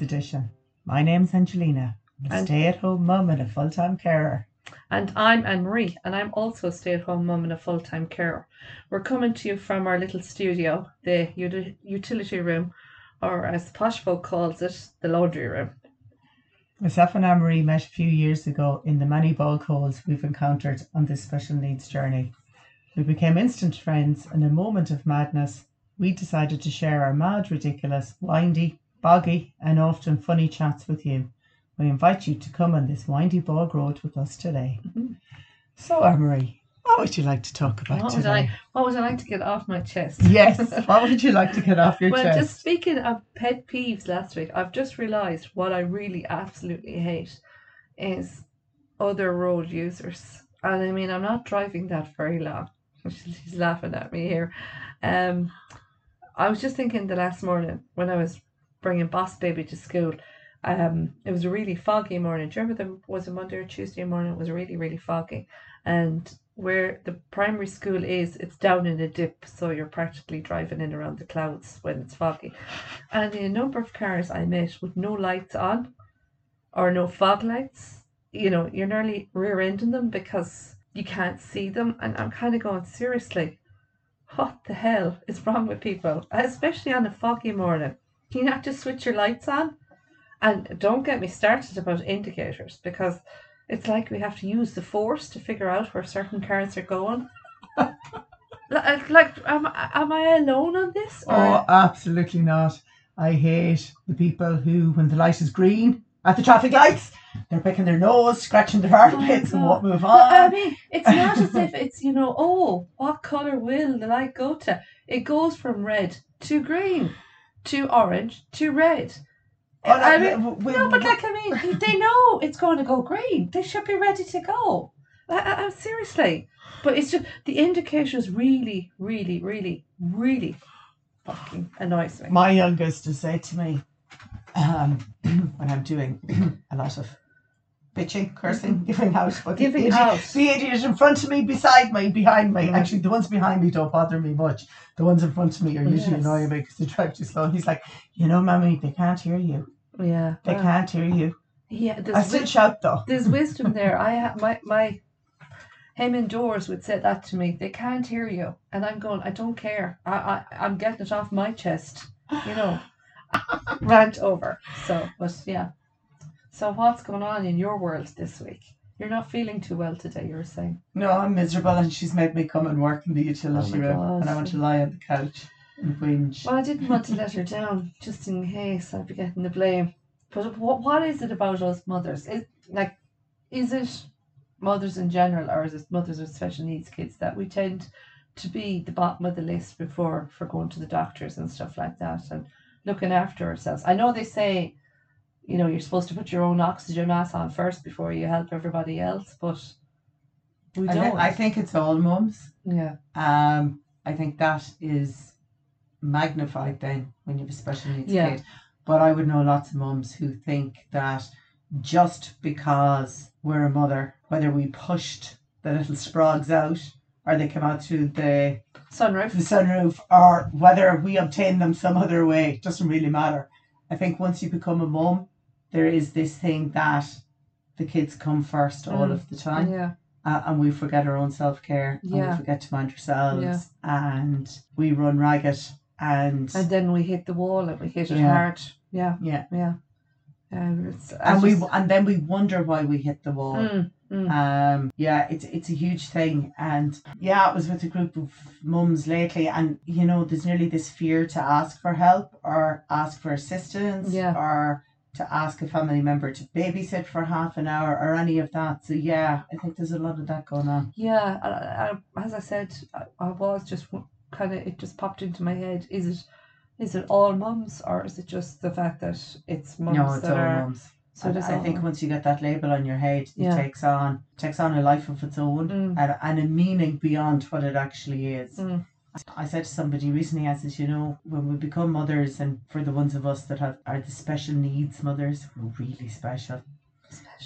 Needs Edition. My name's Angelina. I'm a And- stay at home mum and a full time carer. And I'm Anne Marie, and I'm also a stay at home mum and a full time carer. We're coming to you from our little studio, the uti- utility room, or as the posh folk calls it, the laundry room. Myself and Anne Marie met a few years ago in the many bog holes we've encountered on this special needs journey. We became instant friends, and in a moment of madness, we decided to share our mad, ridiculous, windy, boggy, and often funny chats with you. We invite you to come on this windy bog road with us today. Mhm. So, Anne Marie, what would you like to talk about What would, today? I, what would I like to get off my chest? Yes, what would you like to get off your well, chest? Well, just speaking of pet peeves last week, I've just realised what I really absolutely hate is other road users. And I mean, I'm not driving that very long. She's laughing at me here. Um, I was just thinking the last morning when I was bringing Boss Baby to school. Um, it was a really foggy morning. Do you remember there was a Monday or Tuesday morning? It was really, really foggy. And where the primary school is, it's down in a dip, so you're practically driving in around the clouds when it's foggy. And the number of cars I met with no lights on or no fog lights, you know, you're nearly rear ending them because you can't see them. And I'm kind of going, seriously, what the hell is wrong with people? Especially on a foggy morning. Can you not just switch your lights on? And don't get me started about indicators because it's like we have to use the force to figure out where certain cars are going. like, uh, like am, am I alone on this? Or- Oh, absolutely not. I hate the people who, when the light is green at the traffic lights, they're picking their nose, scratching their armpits, oh and what move But, I mean, it's not as if it's, you know, oh, what colour will the light go to? It goes from red to green to orange to red. Oh, I no, mean, we- no, but like, I mean, they know it's going to go green. They should be ready to go. I, I, I- seriously. But it's just, the indicators really, really, really, really fucking annoys me. My youngest has said to me, um, when I'm doing a lot of bitching, cursing, giving out, but Giving the, idiot, out. the idiot in front of me, beside me, behind me. Mm. Actually, the ones behind me don't bother me much. The ones in front of me are usually Yes. annoying me because they drive too slow. And he's like, you know, mommy, they can't hear you. Yeah. They well, can't hear you. Yeah, I still shout though. there's wisdom there. I ha- my my him indoors would say that to me. They can't hear you, and I'm going. I don't care. I, I I'm getting it off my chest. You know, rant over. So, but yeah. So what's going on in your world this week? You're not feeling too well today. You were saying. No, I'm miserable, and she's made me come and work in the utility Oh room, God. and I want to lie on the couch and whinge. Well, I didn't want to let her down, just in case I'd be getting the blame. But what what is it about us mothers? Is like, is it mothers in general, or is it mothers with special needs kids that we tend to be the bottom of the list before for going to the doctors and stuff like that and looking after ourselves? I know they say, you know, you're supposed to put your own oxygen mask on first before you help everybody else, but we I, don't. thi- I think it's all mums. yeah, Um, I think that is magnified then when you have a special needs Yeah. kid. But I would know lots of mums who think that just because we're a mother, whether we pushed the little sprogs out or they come out through the, sunroof. the sunroof or whether we obtain them some other way, doesn't really matter. I think once you become a mum, there is this thing that the kids come first all Mm. of the time Yeah, uh, and we forget our own self care and Yeah. we forget to mind ourselves Yeah. and we run ragged and and then we hit the wall and we hit it Yeah. hard. Yeah. yeah Yeah. Um, and we just- and then we wonder why we hit the wall. Mm, mm. Um, yeah, it's it's a huge thing, and yeah, I was with a group of mums lately, and you know, there's nearly this fear to ask for help or ask for assistance, Yeah. or to ask a family member to babysit for half an hour or any of that. So yeah, I think there's a lot of that going on. yeah. I, I, as I said, I, I was just kind of it just popped into my head. Is it is it all mums or is it just the fact that it's mums no, it's that all are? mums. So And I think mums. once you get that label on your head, it Yeah. takes on takes on a life of its own Mm, and, and a meaning beyond what it actually is. Mm. I said to somebody recently, I said, you know, when we become mothers, and for the ones of us that have are the special needs mothers, we're really special.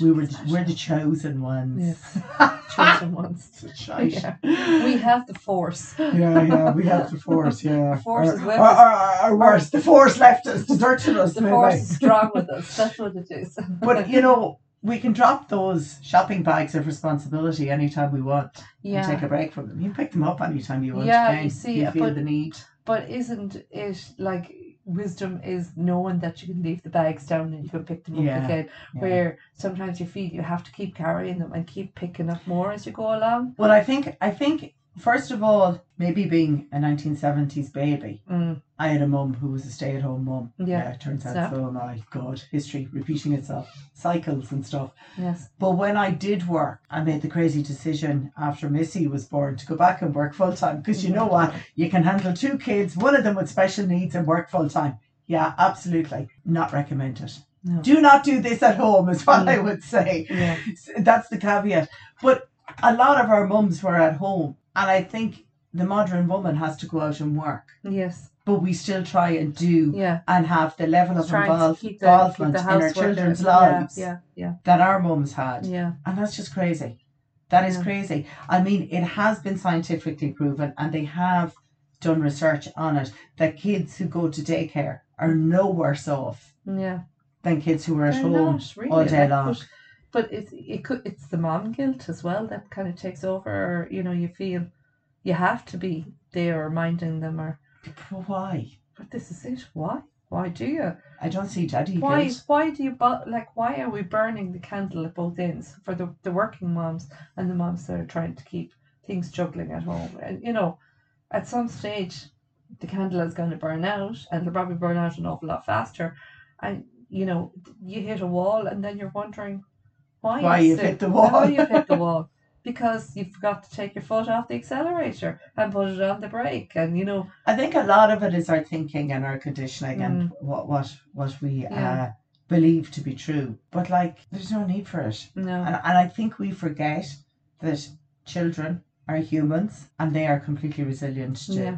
we were we're the chosen ones. Yes. chosen ones. Yeah. We have the force. yeah, yeah, we have the force, yeah. The force or, is with or, us. or, or worse, the force left us, deserted us. The maybe. force is strong with us. That's what it is. But you know, we can drop those shopping bags of responsibility anytime we want and yeah. take a break from them. You pick them up anytime you want. Yeah, you see, you feel but- the need. But isn't it like wisdom is knowing that you can leave the bags down and you can pick them up Yeah, again? Yeah. Where sometimes you feel you have to keep carrying them and keep picking up more as you go along. Well, I think I think first of all, maybe being a 1970s baby, Mm, I had a mum who was a stay-at-home mum. Yeah, it turns out snap. so. My God, history repeating itself, cycles and stuff. yes. But when I did work, I made the crazy decision after Missy was born to go back and work full time. Because you know what? You can handle two kids, one of them with special needs, and work full time. Yeah, absolutely. Not recommend it. No. Do not do this at home, is what I Mm. would say. Yeah. That's the caveat. But a lot of our mums were at home. And I think the modern woman has to go out and work. Yes. But we still try and do Yeah. and have the level of the, involvement in our children's yeah, lives Yeah. Yeah. that our mums had. Yeah. And that's just crazy. That is Yeah. crazy. I mean, it has been scientifically proven, and they have done research on it, that kids who go to daycare are no worse off Yeah. than kids who are at They're home not really, all day long. But, but it's it could it's the mom guilt as well that kind of takes over. Or, you know, you feel you have to be there reminding them, or But why? but this is it. Why? Why do you? I don't see daddy Why? guilt. Why do you? Bu- like, why are we burning the candle at both ends for the the working moms and the moms that are trying to keep things juggling at home? And you know, at some stage, the candle is going to burn out, and it'll probably burn out an awful lot faster. And you know, you hit a wall, and then you're wondering why, Why you you've hit the wall. Why you've hit the wall? Because you forgot to take your foot off the accelerator and put it on the brake, and you know, I think a lot of it is our thinking and our conditioning and what what what we Mm. Yeah. uh, believe to be true. But like, there's no need for it. no, And, and I think we forget that children are humans and they are completely resilient too. yeah,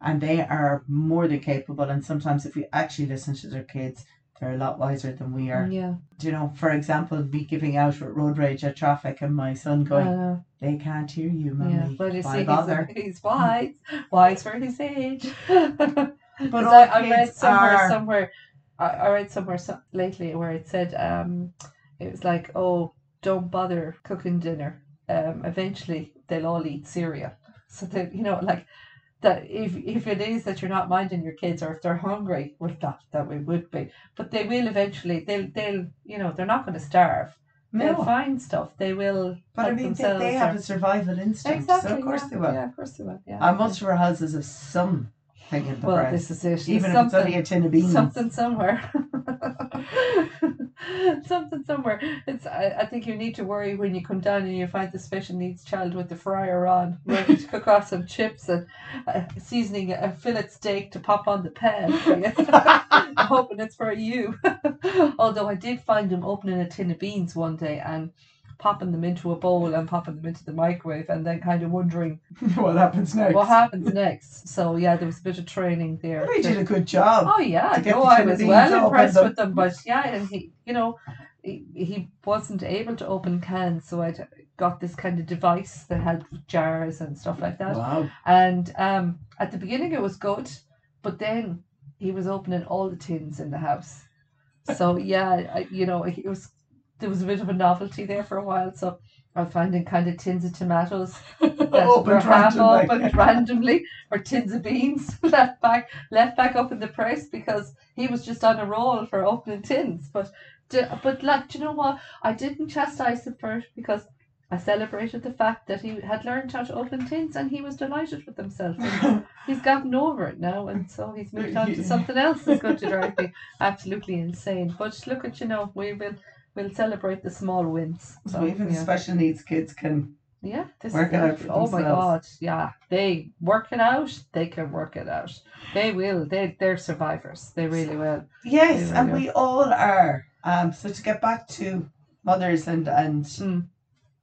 And they are more than capable. And sometimes, if we actually listen to their kids, they're a lot wiser than we are. yeah, Do you know, for example, me giving out with road rage at traffic and my son going, uh, they can't hear you, Yeah, mummy. well, you Why see, bother? he's, he's wise, wise for his age. But But all I, I read somewhere, are- somewhere, I, I read somewhere so, lately where it said, um, it was like, oh, don't bother cooking dinner. Um, eventually they'll all eat cereal. So that you know, like that, if if it is that you're not minding your kids, or if they're hungry, well, not that we would be, but they will eventually. They'll they'll you know they're not going to starve. They'll find stuff. They will. But I mean, they, they or- have a survival instinct. Exactly. So, of course, yeah. they will. Yeah, of course they will. Yeah. And most of our houses have some the well, this is it. Even if it's only a tin of beans. something somewhere. something somewhere. It's. I, I think you need to worry when you come down and you find the special needs child with the fryer on, ready to cook off some chips and uh, seasoning a fillet steak to pop on the pan. I'm hoping it's for you. Although I did find him opening a tin of beans one day and popping them into a bowl and popping them into the microwave and then kind of wondering what happens next? what happens next. So yeah, there was a bit of training there. He did a good job. Oh yeah, no, I was well impressed them. with them, but yeah, and he, you know, he, he wasn't able to open cans, so I got this kind of device that had jars and stuff like that. Wow. And um, at the beginning it was good, but then he was opening all the tins in the house. So yeah, I, you know, it was there was a bit of a novelty there for a while. So I was finding kind of tins of tomatoes that were Opened half randomly. opened randomly, or tins of beans left back left back up in the press because he was just on a roll for opening tins. But but like, do you know what? I didn't chastise him for it because I celebrated the fact that he had learned how to open tins and he was delighted with himself. He's gotten over it now, and so he's moved on to something else that's going to drive me absolutely insane. But look at you know, we will we'll celebrate the small wins. So even yeah. special needs kids can. Yeah, this Work is it out for Oh my god, yeah, they work it out. They can work it out. They will. They they're survivors. They really will. Yes, we and go. we all are. Um. So to get back to mothers and and Mm.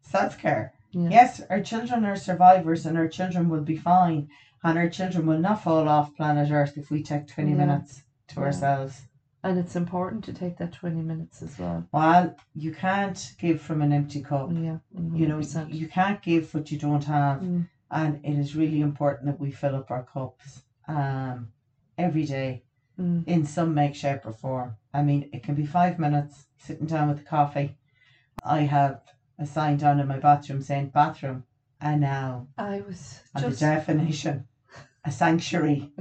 self care. Yeah. Yes, our children are survivors, and our children will be fine, and our children will not fall off planet Earth if we take twenty Yeah. minutes to Yeah. ourselves And it's important to take that 20 minutes as well. Well, you can't give from an empty cup. Yeah. You know, 100%. you can't give what you don't have. Mm, And it is really important that we fill up our cups um, every day mm, in some make, shape, or form. I mean, it can be five minutes sitting down with a coffee. I have a sign down in my bathroom saying bathroom, and now I was and the definition a sanctuary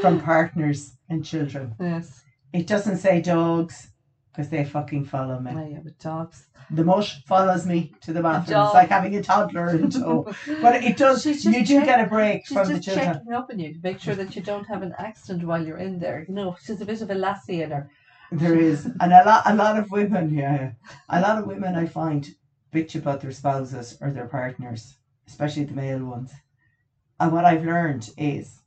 from partners and children. Yes. It doesn't say dogs because they fucking follow me. Oh, yeah, with dogs. The mush follows me to the bathroom. It's like having a toddler in tow. But it does. You just do get a break She's from the just children. checking up on you to make sure that you don't have an accident while you're in there. You know, she's a bit of a lassie in her. There is, and a lot, a lot of women, yeah, a lot of women I find bitch about their spouses or their partners, especially the male ones. And what I've learned is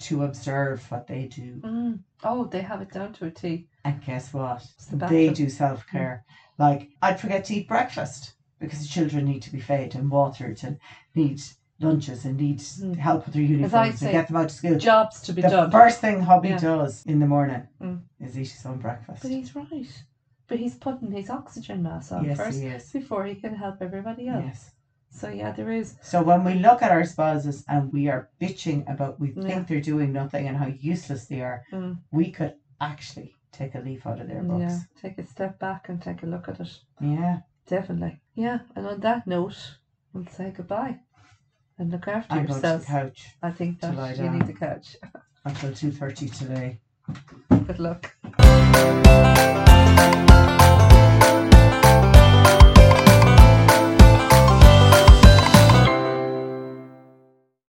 to observe what they do, Mm. Oh, they have it down to a T. and guess what? The They do self care. Like I'd forget to eat breakfast because the children need to be fed and watered and need lunches and need Mm. help with their uniforms say, and get them out to school. Jobs to be the done. first thing hubby Yeah. does in the morning Mm. is eat his own breakfast. But he's right. But he's putting his oxygen mask on yes, first before he can help everybody else. Yes. So yeah, there is. So when we look at our spouses and we are bitching about we Yeah. think they're doing nothing and how useless they are, Mm. we could actually take a leaf out of their books. Yeah, take a step back and take a look at it. Yeah. Definitely. Yeah, and on that note, we'll say goodbye and look after I'm the couch I think that you need the couch. until two thirty today. Good luck.